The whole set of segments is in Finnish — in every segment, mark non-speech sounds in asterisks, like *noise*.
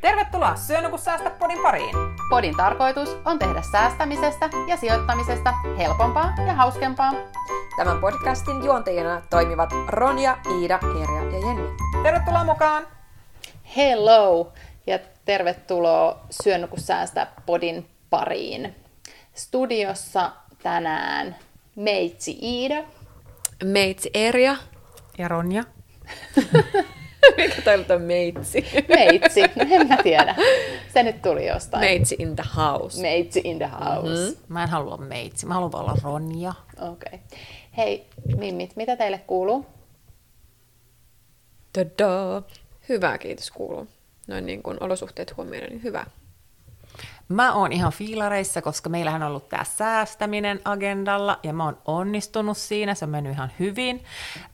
Tervetuloa Syöny kun säästä podin pariin. Podin tarkoitus on tehdä säästämisestä ja sijoittamisesta helpompaa ja hauskempaa. Tämän podcastin juontajina toimivat Ronja, Iida, Erja ja Jenni. Tervetuloa mukaan! Hello ja tervetuloa Syöny kun säästä podin pariin. Studiossa tänään meitsi Iida. Meitsi Erja. Ja Ronja. *laughs* Mikä toi on meitsi? Meitsi, no en mä tiedä. Se nyt tuli jostain. Meitsi in the house. Meitsi in the house. Mm-hmm. Mä en halua meitsi, mä haluan olla Ronja. Okei. Okay. Hei, Mimmit, mitä teille kuuluu? Tada. Hyvä, kiitos kuuluu. Noin niin kuin olosuhteet huomioiden, niin hyvä. Mä oon ihan fiilareissa, koska meillähän on ollut tämä säästäminen agendalla ja mä oon onnistunut siinä, se on mennyt ihan hyvin.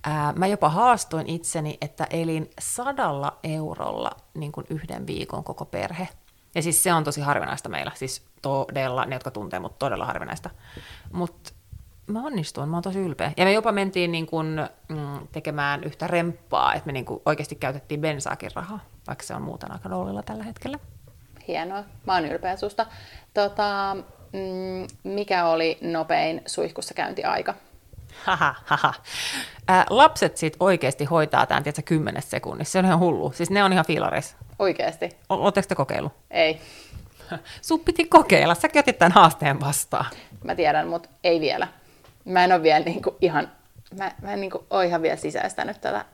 Ää, mä jopa haastoin itseni, että elin sadalla eurolla niin kuin yhden viikon koko perhe. Ja siis se on tosi harvinaista meillä, siis todella, ne jotka tuntee mut todella harvinaista. Mutta mä onnistuin, mä oon tosi ylpeä. Ja me jopa mentiin niin kun, mm, tekemään yhtä remppaa, että me niin kun oikeasti käytettiin bensaakin rahaa, vaikka se on muuten aika nollilla tällä hetkellä. Hienoa, mä oon ylpeä susta. Tota, mm, mikä oli nopein suihkussa käyntiaika? Haha, haha. Ää, lapset sit oikeasti hoitaa tämän, tiedätkö, kymmenes sekunnissa. Se on ihan hullu. Siis ne on ihan fiilareissa. Oikeasti? Oletteko te kokeillut? Ei. *laughs* Sun piti kokeilla. Säkin otit tämän haasteen vastaan. Mä tiedän, mutta ei vielä. Mä en ole vielä niinku ihan, mä, mä en niinku ole ihan vielä sisäistänyt tätä.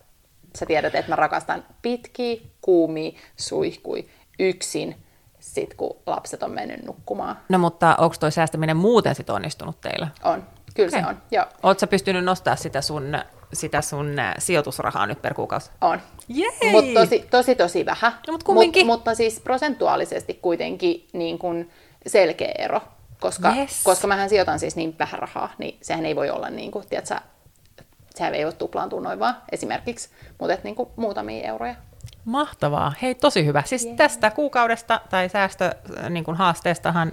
Sä tiedät, että mä rakastan pitkiä, kuumia suihkui yksin sit kun lapset on mennyt nukkumaan. No mutta onko toi säästäminen muuten sit onnistunut teillä? On, kyllä okay. se on, joo. Oletko pystynyt nostaa sitä sun, sitä sun sijoitusrahaa nyt per kuukausi? On. Mutta tosi, tosi, tosi vähän. No, mut kumminkin. Mut, mutta siis prosentuaalisesti kuitenkin niin kun selkeä ero. Koska, Yes. koska mähän sijoitan siis niin vähän rahaa, niin sehän ei voi olla niin kuin, tiedätkö, sehän ei voi tuplaantua noin vaan esimerkiksi, mutta et niin kuin muutamia euroja. Mahtavaa. Hei, tosi hyvä. Siis yeah. tästä kuukaudesta tai säästö niin kuin haasteestahan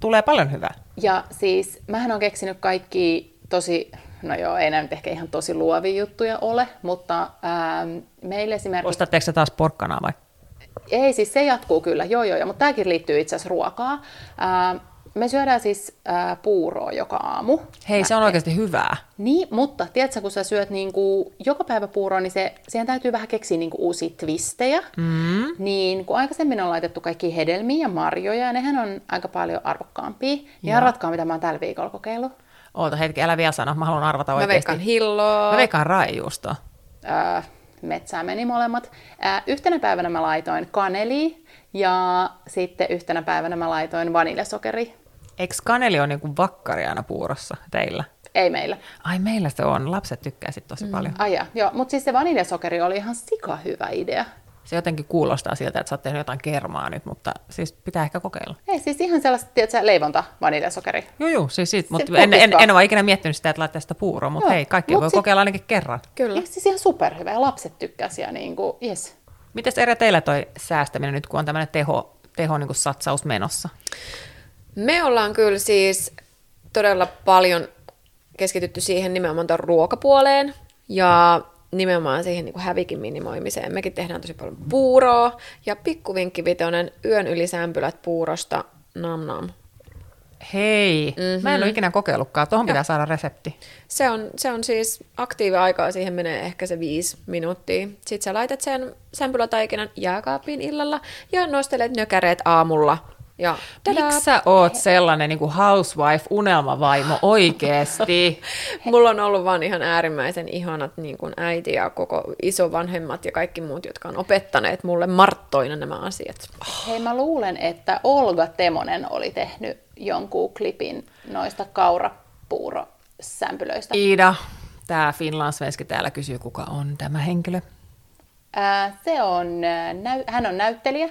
tulee paljon hyvää. Ja siis mähän on keksinyt kaikki tosi, no joo, ei nämä nyt ehkä ihan tosi luovia juttuja ole, mutta ähm, meille esimerkiksi... Ostatteeko taas porkkanaa vai? Ei, siis se jatkuu kyllä, joo joo, joo mutta tämäkin liittyy itse asiassa ruokaa. Ähm, me syödään siis äh, puuroa joka aamu. Hei, se on oikeasti hyvää. Niin, mutta tiedätkö, kun sä syöt niinku joka päivä puuroa, niin se, siihen täytyy vähän keksiä niinku uusia twistejä. Mm. Niin, kun aikaisemmin on laitettu kaikki hedelmiä ja marjoja, ja nehän on aika paljon arvokkaampia. Ja arvatkaa, mitä mä oon tällä viikolla kokeillut. Oota hetki, älä vielä sano, mä haluan arvata Mä oikeasti. veikkaan hilloa. Mä veikkaan raijuusto. Öö, metsään meni molemmat. Öö, yhtenä päivänä mä laitoin kaneli ja sitten yhtenä päivänä mä laitoin vaniljasokeri. Eikö kaneli ole niinku vakkari aina puurossa teillä? Ei meillä. Ai meillä se on, lapset tykkää sit tosi mm. paljon. Ai ja, joo, mutta siis se vaniljasokeri oli ihan sika hyvä idea. Se jotenkin kuulostaa siltä, että sä oot tehnyt jotain kermaa nyt, mutta siis pitää ehkä kokeilla. Ei, siis ihan sellaista, tiedätkö, leivonta vaniljasokeri. Joo, joo, siis siitä, mutta en, en, en, ole ikinä miettinyt sitä, että laittaa sitä puuroa, mutta Joo, hei, kaikki mut voi sit- kokeilla ainakin kerran. Kyllä. Ja siis ihan superhyvä ja lapset tykkäsivät ja niin kuin, yes. Mites eri teillä toi säästäminen nyt, kun on tämmöinen teho, teho niin kuin satsaus menossa? Me ollaan kyllä siis todella paljon keskitytty siihen nimenomaan tuon ruokapuoleen ja nimenomaan siihen niin kuin hävikin minimoimiseen. Mekin tehdään tosi paljon puuroa ja pikkuvinkki vitonen, yön yli sämpylät puurosta, nam nam. Hei, mm-hmm. mä en ole ikinä kokeillutkaan, tuohon pitää saada resepti. Se on, se on siis aktiiviaikaa, siihen menee ehkä se viisi minuuttia. Sitten sä laitat sen sämpylätaikinan jääkaappiin illalla ja nostelet nökäreet aamulla. Ja tadaa! Miksi sä oot sellainen niin kuin housewife-unelmavaimo *laughs* oikeesti? Mulla on ollut vaan ihan äärimmäisen ihanat niin kuin äiti ja koko isovanhemmat ja kaikki muut, jotka on opettaneet mulle marttoina nämä asiat. Hei, mä luulen, että Olga Temonen oli tehnyt jonkun klipin noista kaurapuurosämpylöistä. Iida, tämä Finlandsvenski täällä kysyy, kuka on tämä henkilö. Ää, se on, näy- hän on näyttelijä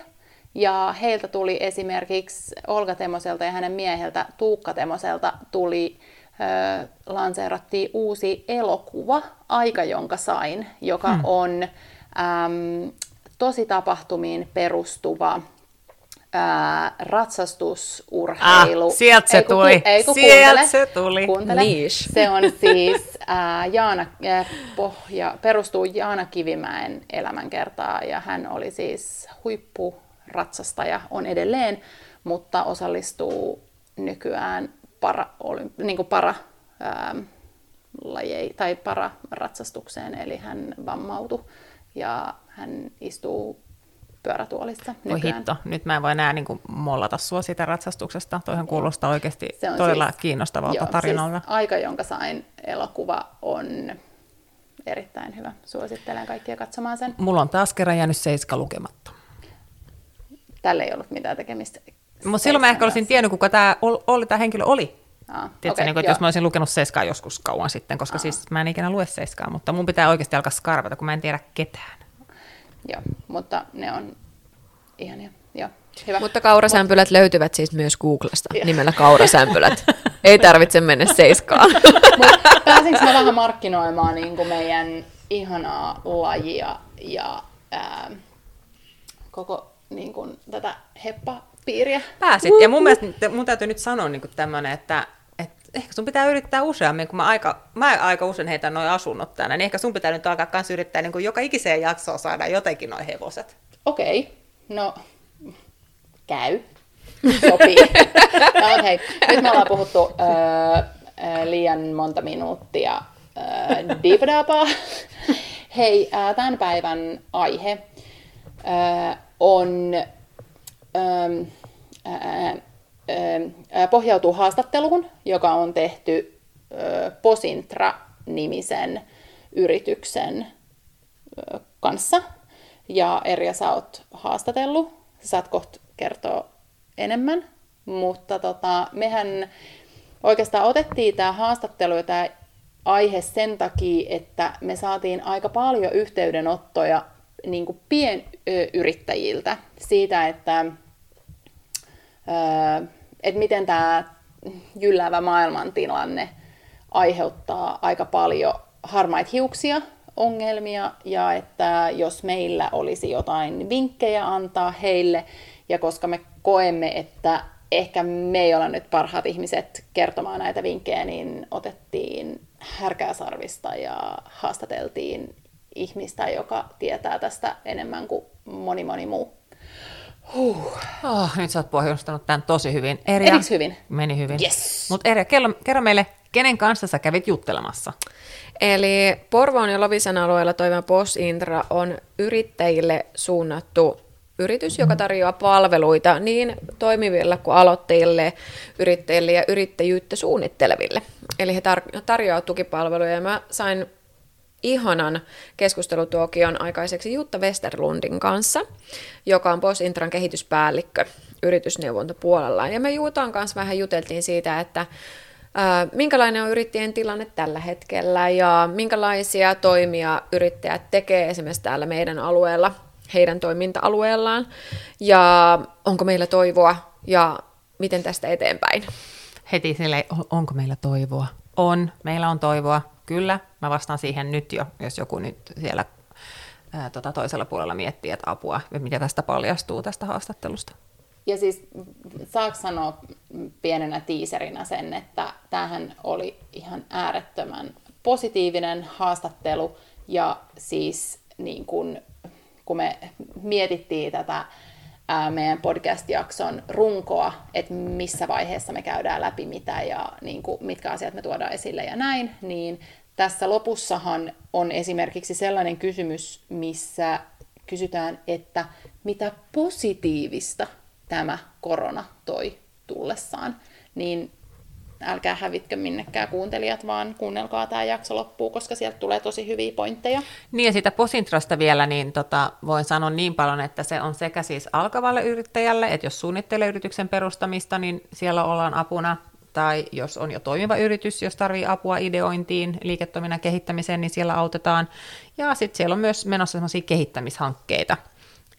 ja heiltä tuli esimerkiksi Olga Temoselta ja hänen mieheltä Tuukka Temoselta tuli, ää, lanseerattiin uusi elokuva, Aika jonka sain, joka hmm. on äm, tosi tapahtumiin perustuva ää, ratsastusurheilu. Ah, sieltä se Ei, kun tuli. Ei, kun Sieltä kuuntele. se tuli. Kuuntele. Niche. Se on *laughs* siis ää, Jaana, ää, pohja, perustuu Jaana Kivimäen elämänkertaan ja hän oli siis huippu ratsastaja on edelleen, mutta osallistuu nykyään para, niin kuin para ää, lajei, tai para-ratsastukseen, eli hän vammautui ja hän istuu pyörätuolissa Voi hitto, nyt mä en voi enää niin kuin mollata sua siitä ratsastuksesta. Toihan kuulostaa oikeasti todella siis, kiinnostavalta joo, tarinalta. Siis aika, jonka sain elokuva on erittäin hyvä. Suosittelen kaikkia katsomaan sen. Mulla on taas kerran jäänyt seiska lukematta. Tällä ei ollut mitään tekemistä. Mutta silloin mä ehkä olisin tiennyt, kuka tämä oli, tämä henkilö oli. Ah, Tiedätkö, okay, niin kuin, että jos mä olisin lukenut Seiskaa joskus kauan sitten, koska ah. siis mä en ikinä lue Seiskaa, mutta mun pitää oikeasti alkaa skarvata, kun mä en tiedä ketään. Joo, mutta ne on ihania. Joo, hyvä. Mutta kaurasämpylät Mut... löytyvät siis myös Googlesta ja. nimellä kaurasämpylät. Ei tarvitse mennä seiskaan. *laughs* pääsinkö mä vähän markkinoimaan niin kuin meidän ihanaa lajia ja ää, koko niin kuin, tätä heppapiiriä? Pääsit. Ja mun mielestä mun täytyy nyt sanoa niin tämmöinen, että ehkä sun pitää yrittää useammin, kun mä aika, mä aika usein heitän noin asunnot tänne, niin ehkä sun pitää nyt alkaa kans yrittää niin kuin joka ikiseen jaksoon saada jotenkin noin hevoset. Okei, okay. no käy. Sopii. *laughs* no, okay. Nyt me ollaan puhuttu öö, liian monta minuuttia öö. Hei, tämän päivän aihe äh, on ähm, äh, pohjautuu haastatteluun, joka on tehty Posintra-nimisen yrityksen kanssa. Ja Erja, sä oot haastatellut, sä saat kohta kertoa enemmän, mutta tota, mehän oikeastaan otettiin tämä haastattelu ja tämä aihe sen takia, että me saatiin aika paljon yhteydenottoja niin kuin pienyrittäjiltä siitä, että että miten tämä jylläävä maailmantilanne aiheuttaa aika paljon harmaita hiuksia, ongelmia ja että jos meillä olisi jotain vinkkejä antaa heille ja koska me koemme, että ehkä me ei olla nyt parhaat ihmiset kertomaan näitä vinkkejä, niin otettiin härkääsarvista ja haastateltiin ihmistä, joka tietää tästä enemmän kuin moni moni muu. Huh. Oh, nyt sä oot pohjustanut tämän tosi hyvin. Erja, Edis hyvin? Meni hyvin. Yes. Mutta Erja, kerro, kerro meille, kenen kanssa sä kävit juttelemassa? Eli Porvoon ja Lovisan alueella toimiva POS Intra on yrittäjille suunnattu yritys, joka tarjoaa palveluita niin toimiville kuin aloittajille, yrittäjille ja yrittäjyyttä suunnitteleville. Eli he tar- tarjoavat tukipalveluja ja mä sain ihanan keskustelutuokion aikaiseksi Jutta Westerlundin kanssa, joka on POS Intran kehityspäällikkö yritysneuvontapuolella. Ja me Juutaan kanssa vähän juteltiin siitä, että minkälainen on yrittäjien tilanne tällä hetkellä ja minkälaisia toimia yrittäjät tekee esimerkiksi täällä meidän alueella, heidän toiminta-alueellaan, ja onko meillä toivoa ja miten tästä eteenpäin. Heti sille, onko meillä toivoa? On, meillä on toivoa Kyllä, mä vastaan siihen nyt jo, jos joku nyt siellä ää, tota toisella puolella miettii, että apua, mitä tästä paljastuu tästä haastattelusta. Ja siis saako sanoa pienenä tiiserinä sen, että tämähän oli ihan äärettömän positiivinen haastattelu ja siis niin kun, kun me mietittiin tätä ää, meidän podcast-jakson runkoa, että missä vaiheessa me käydään läpi mitä ja niin kuin, mitkä asiat me tuodaan esille ja näin, niin tässä lopussahan on esimerkiksi sellainen kysymys, missä kysytään, että mitä positiivista tämä korona toi tullessaan, niin älkää hävitkö minnekään kuuntelijat, vaan kuunnelkaa tämä jakso loppuun, koska sieltä tulee tosi hyviä pointteja. Niin ja siitä Posintrasta vielä, niin tota, voin sanoa niin paljon, että se on sekä siis alkavalle yrittäjälle, että jos suunnittelee yrityksen perustamista, niin siellä ollaan apuna, tai jos on jo toimiva yritys, jos tarvii apua ideointiin, liiketoiminnan kehittämiseen, niin siellä autetaan. Ja sitten siellä on myös menossa sellaisia kehittämishankkeita,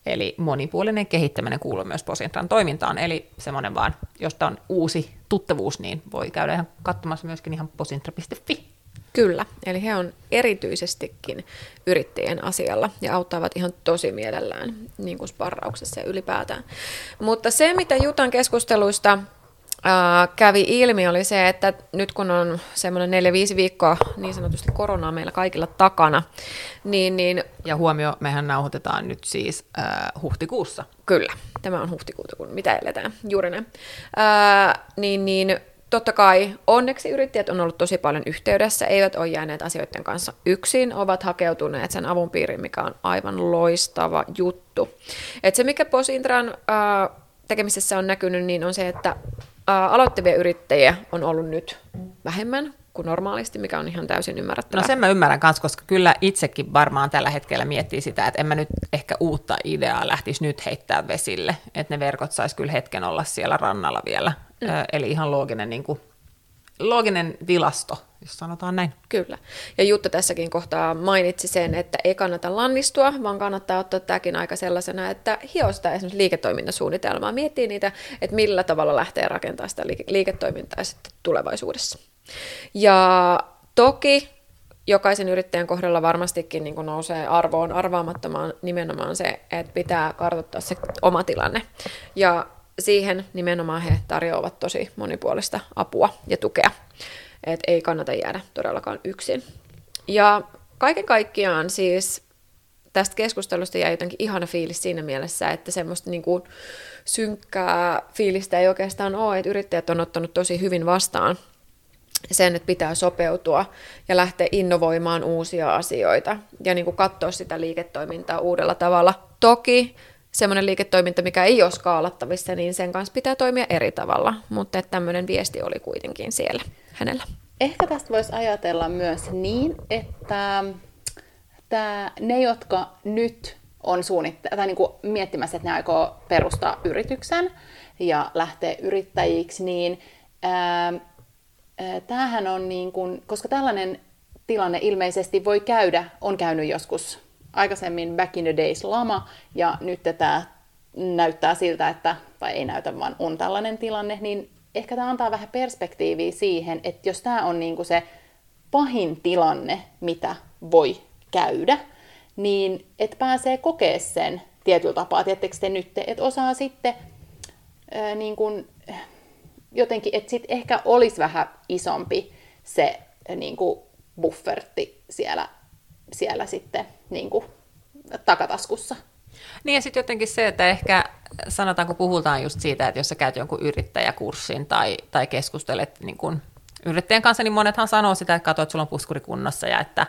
Eli monipuolinen kehittäminen kuuluu myös Posintran toimintaan, eli semmoinen vaan, josta on uusi tuttavuus, niin voi käydä ihan katsomassa myöskin ihan posintra.fi. Kyllä, eli he on erityisestikin yrittäjien asialla ja auttavat ihan tosi mielellään niin kuin sparrauksessa ja ylipäätään. Mutta se, mitä Jutan keskusteluista kävi ilmi, oli se, että nyt kun on semmoinen 4-5 viikkoa niin sanotusti koronaa meillä kaikilla takana, niin, niin Ja huomio, mehän nauhoitetaan nyt siis äh, huhtikuussa. Kyllä, tämä on huhtikuuta, kun mitä eletään, juuri näin. Ää, niin, niin totta kai onneksi yrittäjät on ollut tosi paljon yhteydessä, eivät ole jääneet asioiden kanssa yksin, ovat hakeutuneet sen avun piiriin, mikä on aivan loistava juttu. Et se, mikä Posintran ää, tekemisessä on näkynyt, niin on se, että aloittavia yrittäjiä on ollut nyt vähemmän kuin normaalisti, mikä on ihan täysin ymmärrettävää. No sen mä ymmärrän kanssa, koska kyllä itsekin varmaan tällä hetkellä miettii sitä, että en mä nyt ehkä uutta ideaa lähtisi nyt heittää vesille, että ne verkot sais kyllä hetken olla siellä rannalla vielä. Mm. Ö, eli ihan looginen, niin kuin, looginen tilasto, jos sanotaan näin. Kyllä. Ja Jutta tässäkin kohtaa mainitsi sen, että ei kannata lannistua, vaan kannattaa ottaa tämäkin aika sellaisena, että hiostaa esimerkiksi liiketoimintasuunnitelmaa, miettii niitä, että millä tavalla lähtee rakentamaan sitä liike- liiketoimintaa sitten tulevaisuudessa. Ja toki jokaisen yrittäjän kohdalla varmastikin niin nousee arvoon arvaamattomaan nimenomaan se, että pitää kartoittaa se oma tilanne. Ja siihen nimenomaan he tarjoavat tosi monipuolista apua ja tukea. Et ei kannata jäädä todellakaan yksin. Ja kaiken kaikkiaan siis tästä keskustelusta jäi jotenkin ihana fiilis siinä mielessä, että semmoista niin kuin synkkää fiilistä ei oikeastaan ole, että yrittäjät on ottanut tosi hyvin vastaan sen, että pitää sopeutua ja lähteä innovoimaan uusia asioita ja niin kuin katsoa sitä liiketoimintaa uudella tavalla. Toki semmoinen liiketoiminta, mikä ei ole skaalattavissa, niin sen kanssa pitää toimia eri tavalla, mutta että tämmöinen viesti oli kuitenkin siellä hänellä. Ehkä tästä voisi ajatella myös niin, että tämä, ne, jotka nyt on suunnitte- tai niin kuin miettimässä, että ne aikoo perustaa yrityksen ja lähteä yrittäjiksi, niin ää, ää, tämähän on niin kuin, koska tällainen tilanne ilmeisesti voi käydä, on käynyt joskus aikaisemmin back in the days lama, ja nyt tämä näyttää siltä, että, tai ei näytä, vaan on tällainen tilanne, niin ehkä tämä antaa vähän perspektiiviä siihen, että jos tämä on niinku se pahin tilanne, mitä voi käydä, niin et pääsee kokea sen tietyllä tapaa, tiettekö te nyt, että osaa sitten ää, niin kuin, jotenkin, että sitten ehkä olisi vähän isompi se niin kuin bufferti siellä, siellä sitten niin kuin takataskussa. Niin ja sitten jotenkin se, että ehkä sanotaan, kun puhutaan just siitä, että jos sä käyt jonkun yrittäjäkurssin tai, tai keskustelet niin kun yrittäjän kanssa, niin monethan sanoo sitä, että katsot, että sulla on puskuri kunnossa ja että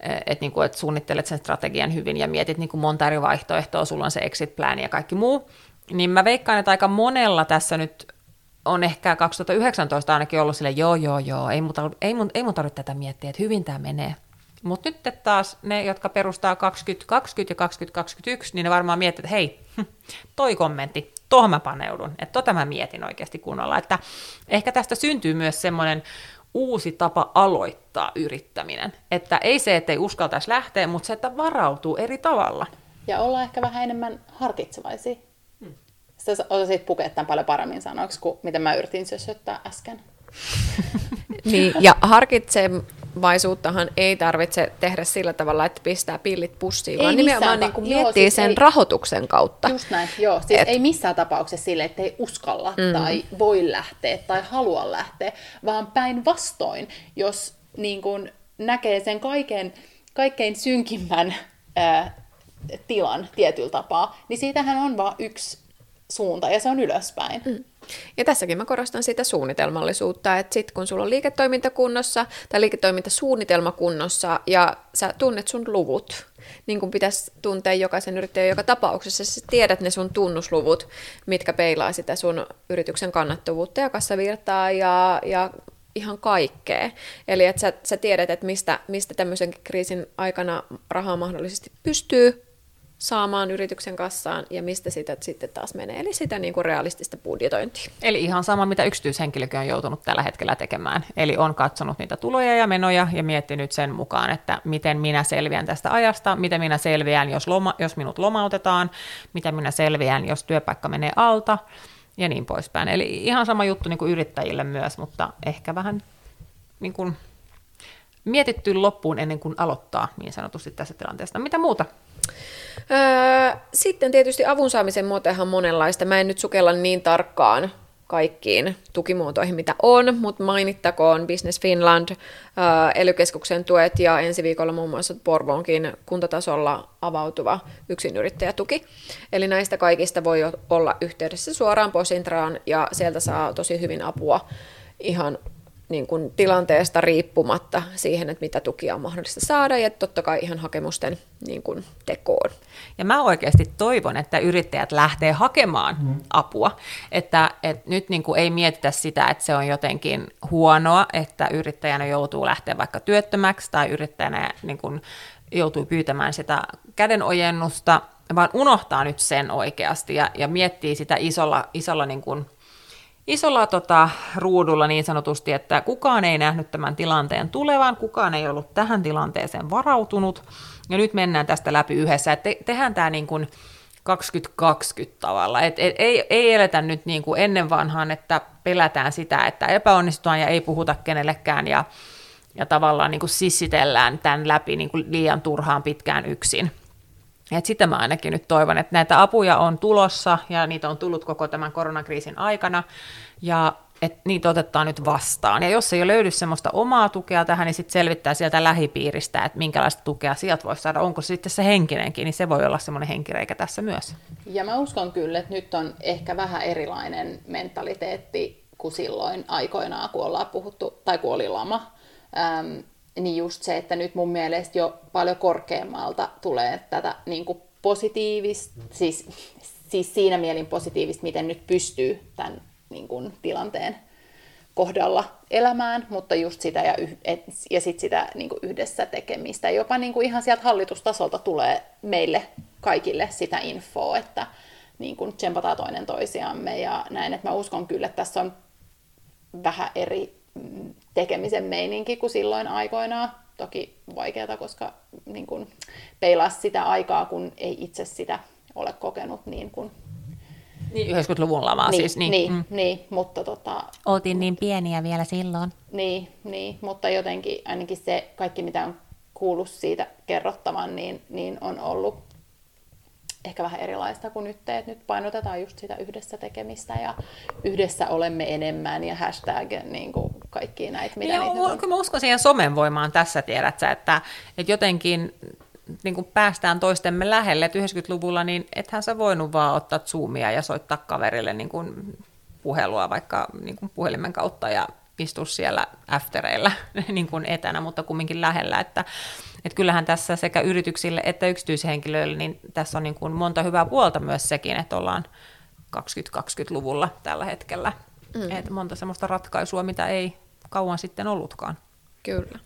että, niin kuin, että suunnittelet sen strategian hyvin ja mietit niin monta eri vaihtoehtoa, sulla on se exit plan ja kaikki muu, niin mä veikkaan, että aika monella tässä nyt on ehkä 2019 ainakin ollut sille, joo, joo, joo, ei mun, ei mun, ei mun tarvitse tätä miettiä, että hyvin tämä menee. Mutta nyt taas ne, jotka perustaa 2020 ja 2021, niin ne varmaan miettii, että hei, *laughs* toi kommentti, tuohon mä paneudun, että tota mä mietin oikeasti kunnolla. Että ehkä tästä syntyy myös semmoinen uusi tapa aloittaa yrittäminen. Että ei se, että ei uskaltaisi lähteä, mutta se, että varautuu eri tavalla. Ja olla ehkä vähän enemmän harkitsevaisia. Hmm. Sä osasit pukea tämän paljon paremmin sanoiksi kuin miten mä yritin sössöttää äsken. *laughs* niin, ja harkitse vaisuuttahan ei tarvitse tehdä sillä tavalla, että pistää pillit pussiin, ei vaan nimenomaan niin kuin miettii joo, siis sen ei, rahoituksen kautta. Just näin, joo. Siis Et, ei missään tapauksessa sille, että ei uskalla mm. tai voi lähteä tai halua lähteä, vaan päinvastoin, jos niin kuin näkee sen kaiken, kaikkein synkimmän ää, tilan tietyllä tapaa, niin siitähän on vain yksi suunta ja se on ylöspäin. Mm. Ja tässäkin mä korostan sitä suunnitelmallisuutta, että sit kun sulla on liiketoiminta kunnossa tai liiketoimintasuunnitelma kunnossa ja sä tunnet sun luvut, niin kuin pitäisi tuntea jokaisen yrittäjän joka tapauksessa, sä tiedät ne sun tunnusluvut, mitkä peilaa sitä sun yrityksen kannattavuutta ja kassavirtaa ja, ja ihan kaikkea. Eli että sä, sä tiedät, että mistä, mistä tämmöisen kriisin aikana rahaa mahdollisesti pystyy saamaan yrityksen kassaan ja mistä sitä sitten taas menee. Eli sitä niin kuin realistista budjetointia. Eli ihan sama, mitä yksityishenkilökin on joutunut tällä hetkellä tekemään. Eli on katsonut niitä tuloja ja menoja ja miettinyt sen mukaan, että miten minä selviän tästä ajasta, miten minä selviän, jos, loma, jos minut lomautetaan, miten minä selviän, jos työpaikka menee alta ja niin poispäin. Eli ihan sama juttu niin kuin yrittäjille myös, mutta ehkä vähän niin kuin mietitty loppuun ennen kuin aloittaa niin sanotusti tässä tilanteessa. Mitä muuta Öö, sitten tietysti avun saamisen muotoja on monenlaista. Mä en nyt sukella niin tarkkaan kaikkiin tukimuotoihin, mitä on, mutta mainittakoon Business Finland, ely tuet ja ensi viikolla muun muassa Porvoonkin kuntatasolla avautuva yksinyrittäjätuki. Eli näistä kaikista voi olla yhteydessä suoraan Posintraan ja sieltä saa tosi hyvin apua ihan niin kuin tilanteesta riippumatta siihen, että mitä tukia on mahdollista saada ja totta kai ihan hakemusten niin kuin tekoon. Ja mä oikeasti toivon, että yrittäjät lähtee hakemaan mm. apua, että, että nyt niin kuin ei mietitä sitä, että se on jotenkin huonoa, että yrittäjänä joutuu lähteä vaikka työttömäksi tai yrittäjänä niin kuin joutuu pyytämään sitä kädenojennusta, vaan unohtaa nyt sen oikeasti ja, ja miettii sitä isolla, isolla niin kuin isolla tota, ruudulla niin sanotusti, että kukaan ei nähnyt tämän tilanteen tulevan, kukaan ei ollut tähän tilanteeseen varautunut, ja nyt mennään tästä läpi yhdessä. Et te, tehdään tämä niin kuin 2020 tavalla, et, et, ei, ei eletä nyt niin kuin ennen vanhaan, että pelätään sitä, että epäonnistutaan ja ei puhuta kenellekään, ja, ja tavallaan niin kuin sissitellään tämän läpi niin kuin liian turhaan pitkään yksin. Et sitä mä ainakin nyt toivon, että näitä apuja on tulossa ja niitä on tullut koko tämän koronakriisin aikana ja että niitä otetaan nyt vastaan. Ja jos ei löydy semmoista omaa tukea tähän, niin sitten selvittää sieltä lähipiiristä, että minkälaista tukea sieltä voisi saada. Onko se sitten se henkinenkin, niin se voi olla semmoinen henkireikä tässä myös. Ja mä uskon kyllä, että nyt on ehkä vähän erilainen mentaliteetti kuin silloin aikoinaan, kun ollaan puhuttu, tai kun oli lama. Ähm, niin just se, että nyt mun mielestä jo paljon korkeammalta tulee tätä niin kuin positiivista, siis, siis siinä mielin positiivista, miten nyt pystyy tämän niin kuin, tilanteen kohdalla elämään, mutta just sitä ja, yh, et, ja sit sitä niin kuin yhdessä tekemistä. Jopa niin kuin ihan sieltä hallitustasolta tulee meille kaikille sitä infoa, että niin kuin tsempataan toinen toisiamme ja näin, että mä uskon kyllä, että tässä on vähän eri tekemisen meininki kuin silloin aikoinaan. Toki vaikeata, koska niin kun peilaa sitä aikaa, kun ei itse sitä ole kokenut niin kuin niin, 90-luvun lamaa niin, siis. Niin, niin, mm. niin mutta tota... Oltiin niin pieniä vielä silloin. Niin, niin, mutta jotenkin ainakin se kaikki, mitä on kuullut siitä kerrottavan, niin, niin on ollut ehkä vähän erilaista kuin nyt, että nyt painotetaan just sitä yhdessä tekemistä ja yhdessä olemme enemmän ja hashtag niin kuin kaikki näitä, mitä Joo, niitä on. Kyllä mä uskon siihen somen voimaan tässä, tiedät sä, että, että jotenkin niin kuin päästään toistemme lähelle, että 90-luvulla niin ethän sä voinut vaan ottaa zoomia ja soittaa kaverille niin kuin puhelua vaikka niin kuin puhelimen kautta ja istua siellä aftereilla *laughs* niin kuin etänä, mutta kumminkin lähellä, että, että kyllähän tässä sekä yrityksille että yksityishenkilöille, niin tässä on niin kuin monta hyvää puolta myös sekin, että ollaan 2020-luvulla tällä hetkellä. Mm. Että monta semmoista ratkaisua, mitä ei kauan sitten ollutkaan. Kyllä.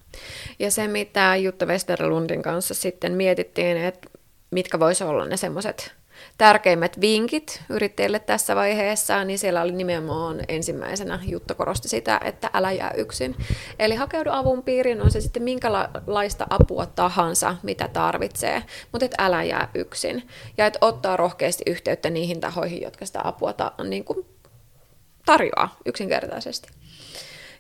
Ja se, mitä Jutta Westerlundin kanssa sitten mietittiin, että mitkä voisi olla ne semmoiset tärkeimmät vinkit yrittäjille tässä vaiheessa, niin siellä oli nimenomaan ensimmäisenä Jutta korosti sitä, että älä jää yksin. Eli hakeudu avun piiriin, on se sitten minkälaista apua tahansa, mitä tarvitsee, mutta et älä jää yksin. Ja et ottaa rohkeasti yhteyttä niihin tahoihin, jotka sitä apua ta- niin kuin tarjoaa yksinkertaisesti.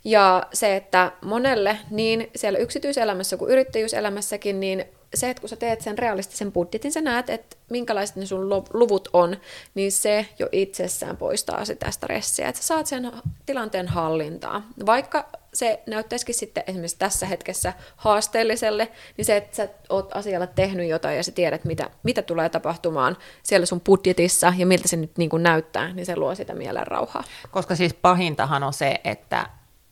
Ja se, että monelle niin siellä yksityiselämässä kuin yrittäjyyselämässäkin, niin se, että kun sä teet sen realistisen budjetin, sä näet, että minkälaiset ne sun luvut on, niin se jo itsessään poistaa sitä stressiä, että sä saat sen tilanteen hallintaa. Vaikka se näyttäisikin sitten esimerkiksi tässä hetkessä haasteelliselle, niin se, että sä oot asialla tehnyt jotain ja sä tiedät, mitä, mitä tulee tapahtumaan siellä sun budjetissa ja miltä se nyt niin kuin näyttää, niin se luo sitä mielen rauhaa. Koska siis pahintahan on se, että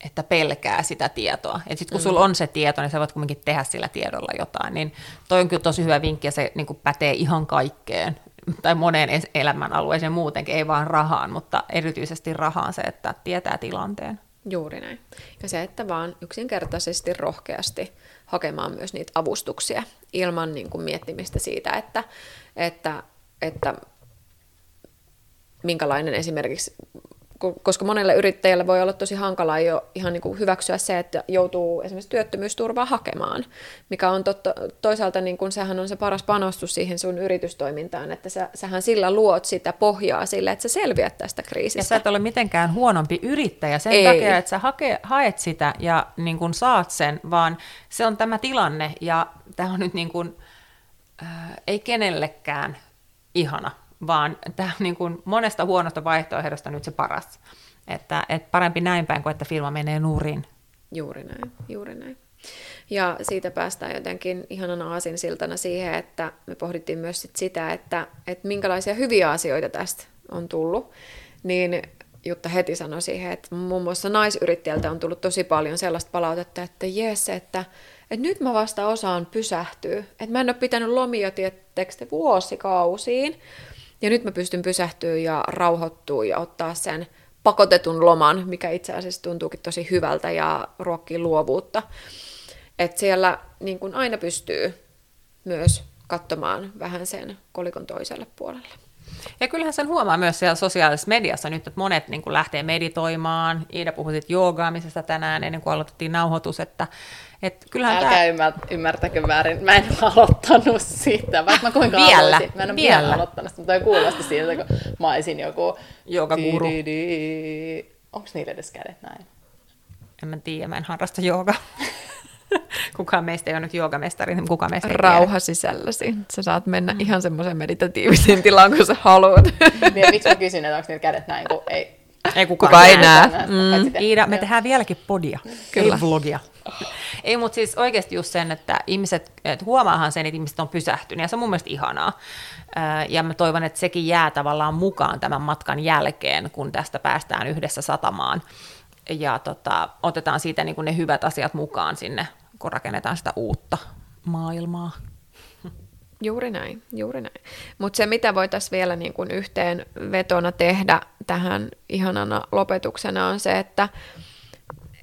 että pelkää sitä tietoa. Et sit kun mm. sulla on se tieto, niin sä voit kuitenkin tehdä sillä tiedolla jotain. Niin toi on kyllä tosi hyvä vinkki ja se niin kuin pätee ihan kaikkeen *laughs* tai moneen elämän alueeseen muutenkin, ei vaan rahaan, mutta erityisesti rahaan se, että tietää tilanteen. Juuri näin. Ja se, että vaan yksinkertaisesti rohkeasti hakemaan myös niitä avustuksia ilman niin kuin miettimistä siitä, että, että, että minkälainen esimerkiksi koska monelle yrittäjälle voi olla tosi hankalaa jo ihan niin kuin hyväksyä se, että joutuu esimerkiksi työttömyysturvaa hakemaan, mikä on totta, toisaalta niin kuin sehän on se paras panostus siihen sun yritystoimintaan, että sä, sähän sillä luot sitä pohjaa sille, että sä selviät tästä kriisistä. Ja sä et ole mitenkään huonompi yrittäjä sen Ei. takia, että sä hake, haet sitä ja niin kuin saat sen, vaan se on tämä tilanne ja tämä on nyt niin kuin, äh, ei kenellekään ihana vaan tämä on niin kuin monesta huonosta vaihtoehdosta nyt se paras. Että, et parempi näin päin kuin että firma menee nurin. Juuri näin, juuri näin. Ja siitä päästään jotenkin ihanana aasinsiltana siihen, että me pohdittiin myös sit sitä, että, että minkälaisia hyviä asioita tästä on tullut. Niin Jutta heti sanoi siihen, että muun muassa naisyrittäjältä on tullut tosi paljon sellaista palautetta, että jes, että, että nyt mä vasta osaan pysähtyä. Että mä en ole pitänyt lomia, tiettekö vuosikausiin. Ja nyt mä pystyn pysähtyä ja rauhoittua ja ottaa sen pakotetun loman, mikä itse asiassa tuntuukin tosi hyvältä ja ruokkii luovuutta. Että siellä niin kuin aina pystyy myös katsomaan vähän sen kolikon toiselle puolelle. Ja kyllähän sen huomaa myös siellä sosiaalisessa mediassa nyt, että monet niin kuin lähtee meditoimaan. Iida puhui sitten joogaamisesta tänään ennen kuin aloitettiin nauhoitus, että et kyllähän Älkää tämä... ymmär, ymmärtäkö väärin. Mä en ole aloittanut sitä, vaikka mä kuinka Vielä, haluaisin. Mä en ole vielä, vielä. aloittanut sitä, mutta toi kuulosti siltä, kun mä olisin joku... Joogaguru. Onko niillä edes kädet näin? En mä tiedä, mä en harrasta joogaa. *laughs* *laughs* kukaan meistä ei ole nyt joogamestari, niin kukaan meistä ei Rauha sisälläsi. Sä saat mennä ihan semmoisen meditatiivisen tilaan, kun sä haluat. *laughs* Niin, miksi mä kysyn, että onko niillä kädet näin, kun ei... tiedä. Ei kukaan, Kuka ei tiedä. näe. Mm. Iida, me tehdään vieläkin podia, Kyllä. ei vlogia. Ei, mutta siis oikeasti just sen, että ihmiset, että huomaahan sen, että ihmiset on pysähtynyt, ja se on mun mielestä ihanaa. Ja mä toivon, että sekin jää tavallaan mukaan tämän matkan jälkeen, kun tästä päästään yhdessä satamaan. Ja tota, otetaan siitä niin kuin ne hyvät asiat mukaan sinne, kun rakennetaan sitä uutta maailmaa. Juuri näin, juuri näin. Mutta se, mitä voitaisiin vielä niin kuin yhteen vetona tehdä tähän ihanana lopetuksena, on se, että,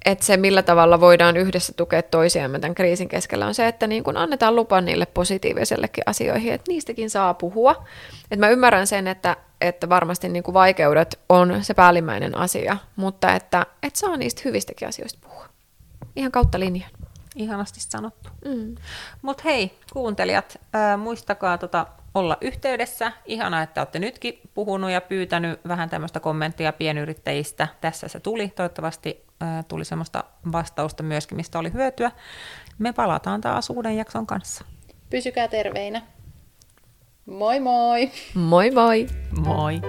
että se, millä tavalla voidaan yhdessä tukea toisiamme tämän kriisin keskellä, on se, että niin kuin annetaan lupa niille positiivisellekin asioihin, että niistäkin saa puhua. Et mä ymmärrän sen, että, että varmasti niin kuin vaikeudet on se päällimmäinen asia, mutta että, että saa niistä hyvistäkin asioista puhua. Ihan kautta linjan. Ihanasti sanottu. Mm. Mutta hei, kuuntelijat, ää, muistakaa tota, olla yhteydessä. Ihanaa, että olette nytkin puhunut ja pyytänyt vähän tämmöistä kommenttia pienyrittäjistä. Tässä se tuli. Toivottavasti ää, tuli semmoista vastausta myöskin, mistä oli hyötyä. Me palataan taas uuden jakson kanssa. Pysykää terveinä. Moi moi! Moi moi! Moi!